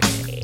Okay.